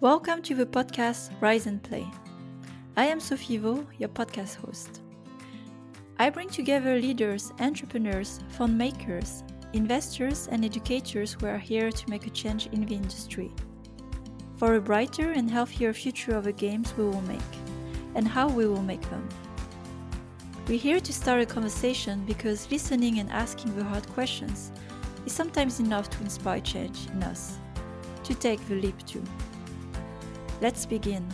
Welcome to the podcast Rise and Play. I am Sophie Vo, your podcast host. I bring together leaders, entrepreneurs, fund makers, investors, and educators who are here to make a change in the industry. For a brighter and healthier future of the games we will make, and how we will make them. We're here to start a conversation because listening and asking the hard questions is sometimes enough to inspire change in us, to take the leap too. Let's begin.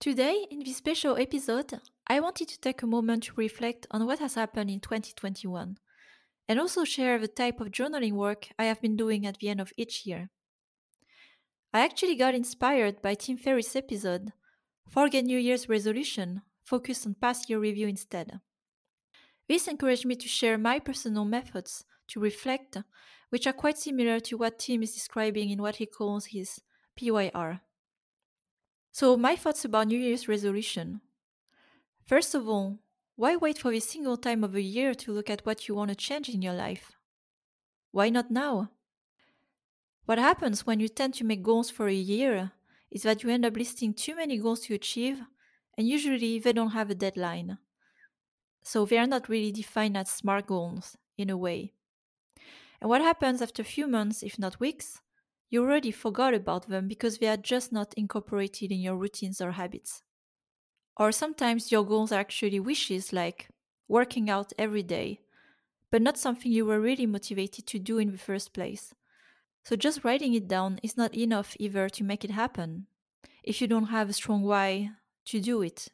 Today, in this special episode, I wanted to take a moment to reflect on what has happened in 2021 and also share the type of journaling work I have been doing at the end of each year. I actually got inspired by Tim Ferriss' episode, Forget New Year's Resolution, focus on past year review instead. This encouraged me to share my personal methods to reflect, which are quite similar to what Tim is describing in what he calls his PYR. So, my thoughts about New Year's resolution. First of all, why wait for a single time of a year to look at what you want to change in your life? Why not now? What happens when you tend to make goals for a year is that you end up listing too many goals to achieve, and usually they don't have a deadline. So they are not really defined as SMART goals in a way. And what happens after a few months, if not weeks, you already forgot about them because they are just not incorporated in your routines or habits. Or sometimes your goals are actually wishes like working out every day, but not something you were really motivated to do in the first place. So just writing it down is not enough either to make it happen if you don't have a strong why to do it.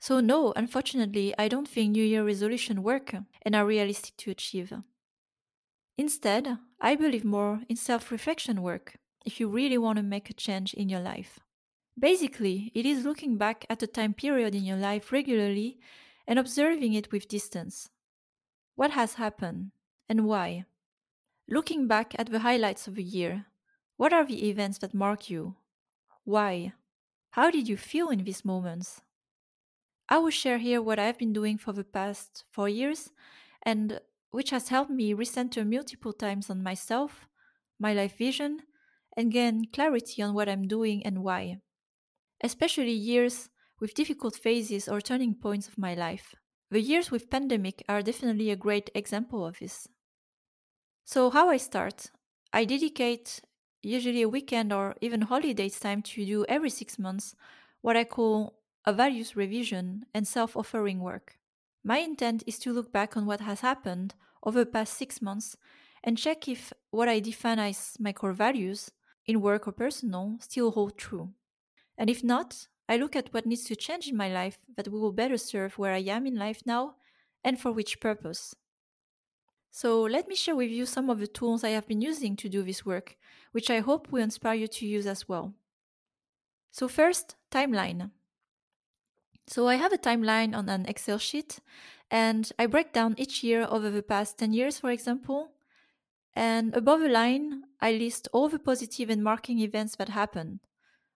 So, no, unfortunately, I don't think New Year resolution work and are realistic to achieve. Instead, I believe more in self reflection work if you really want to make a change in your life. Basically, it is looking back at a time period in your life regularly and observing it with distance. What has happened and why? Looking back at the highlights of a year, what are the events that mark you? Why? How did you feel in these moments? I will share here what I've been doing for the past four years and which has helped me recenter multiple times on myself, my life vision, and gain clarity on what I'm doing and why. Especially years with difficult phases or turning points of my life. The years with pandemic are definitely a great example of this. So how I start? I dedicate usually a weekend or even holidays time to do every 6 months what I call a values revision and self-offering work. My intent is to look back on what has happened over the past six months and check if what I define as my core values, in work or personal, still hold true. And if not, I look at what needs to change in my life that will better serve where I am in life now and for which purpose. So, let me share with you some of the tools I have been using to do this work, which I hope will inspire you to use as well. So, first, timeline. So I have a timeline on an Excel sheet and I break down each year over the past 10 years, for example. And above the line, I list all the positive and marking events that happened,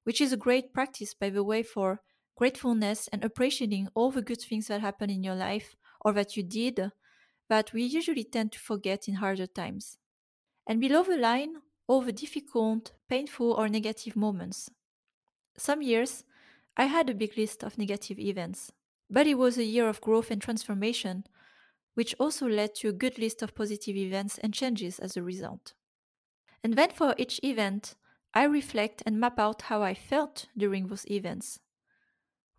which is a great practice, by the way, for gratefulness and appreciating all the good things that happen in your life or that you did that we usually tend to forget in harder times. And below the line, all the difficult, painful, or negative moments. Some years, I had a big list of negative events, but it was a year of growth and transformation, which also led to a good list of positive events and changes as a result. And then for each event, I reflect and map out how I felt during those events.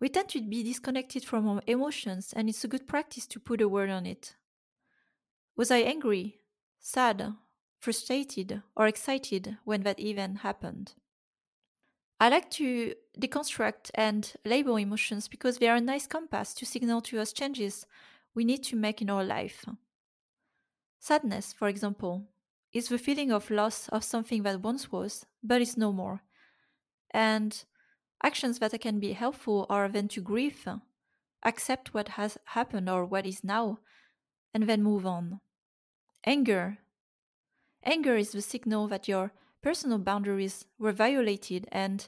We tend to be disconnected from our emotions, and it's a good practice to put a word on it. Was I angry, sad, frustrated, or excited when that event happened? I like to deconstruct and label emotions because they are a nice compass to signal to us changes we need to make in our life. Sadness, for example, is the feeling of loss of something that once was, but is no more. And actions that can be helpful are then to grieve, accept what has happened or what is now, and then move on. Anger. Anger is the signal that your personal boundaries were violated and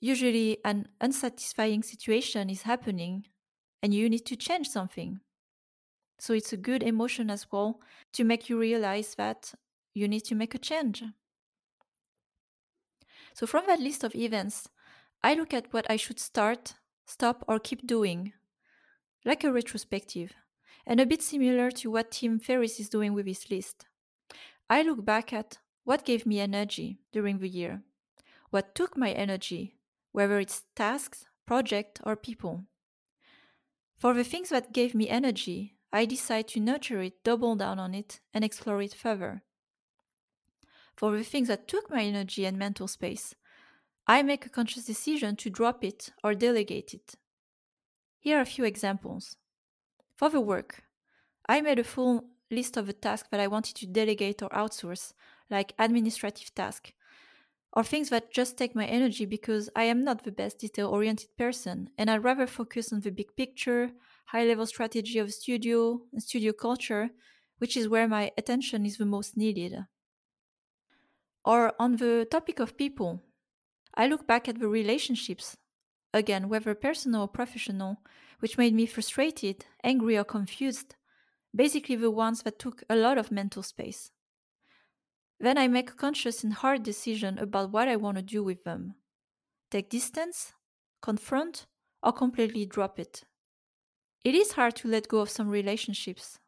usually an unsatisfying situation is happening and you need to change something. So it's a good emotion as well to make you realize that you need to make a change So, from that list of events, I look at what I should start, stop, or keep doing, like a retrospective, and a bit similar to what Tim Ferriss is doing with his list. I look back at what gave me energy during the year, what took my energy, whether it's tasks, project, or people. For the things that gave me energy, I decide to nurture it, double down on it, and explore it further. For the things that took my energy and mental space, I make a conscious decision to drop it or delegate it. Here are a few examples. For the work, I made a full list of the tasks that I wanted to delegate or outsource, like administrative tasks, or things that just take my energy because I am not the best detail oriented person and I'd rather focus on the big picture, high level strategy of studio and studio culture, which is where my attention is the most needed. Or on the topic of people, I look back at the relationships, again, whether personal or professional, which made me frustrated, angry, or confused, basically the ones that took a lot of mental space. Then I make a conscious and hard decision about what I want to do with them take distance, confront, or completely drop it. It is hard to let go of some relationships,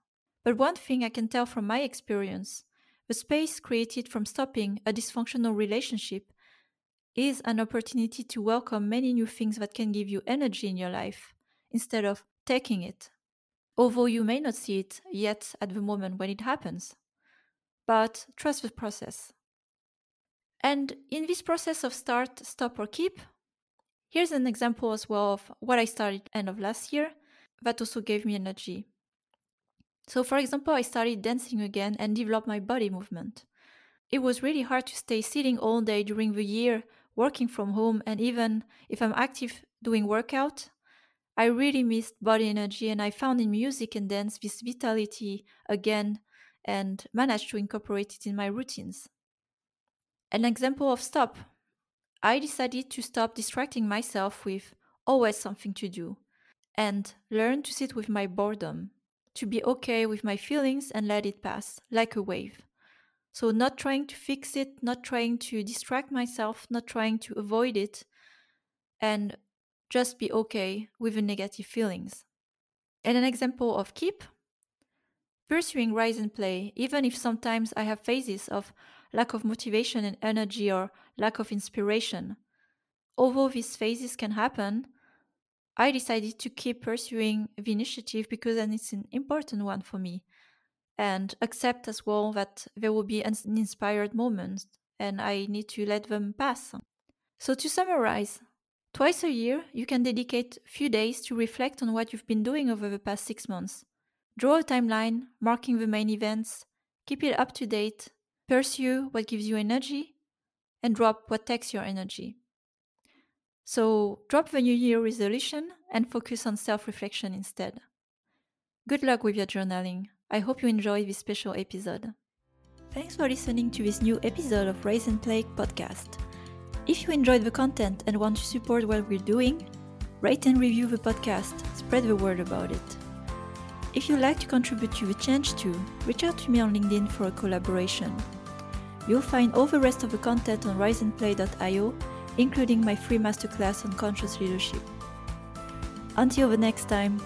but one thing I can tell from my experience the space created from stopping a dysfunctional relationship is an opportunity to welcome many new things that can give you energy in your life instead of taking it, although you may not see it yet at the moment when it happens. But trust the process. And in this process of start, stop, or keep, here's an example as well of what I started end of last year that also gave me energy. So, for example, I started dancing again and developed my body movement. It was really hard to stay sitting all day during the year, working from home, and even if I'm active doing workout, I really missed body energy and I found in music and dance this vitality again and managed to incorporate it in my routines. An example of stop I decided to stop distracting myself with always something to do and learn to sit with my boredom to be okay with my feelings and let it pass like a wave. So, not trying to fix it, not trying to distract myself, not trying to avoid it, and just be okay with the negative feelings. And an example of keep pursuing rise and play, even if sometimes I have phases of lack of motivation and energy or lack of inspiration. Although these phases can happen, I decided to keep pursuing the initiative because then it's an important one for me and accept as well that there will be uninspired moments and I need to let them pass. So to summarize, twice a year you can dedicate a few days to reflect on what you've been doing over the past 6 months. Draw a timeline marking the main events, keep it up to date, pursue what gives you energy and drop what takes your energy. So drop the New Year resolution and focus on self reflection instead. Good luck with your journaling. I hope you enjoy this special episode. Thanks for listening to this new episode of Rise and Play podcast. If you enjoyed the content and want to support what we're doing, rate and review the podcast, spread the word about it. If you'd like to contribute to the change too, reach out to me on LinkedIn for a collaboration. You'll find all the rest of the content on riseandplay.io including my free masterclass on conscious leadership. Until the next time,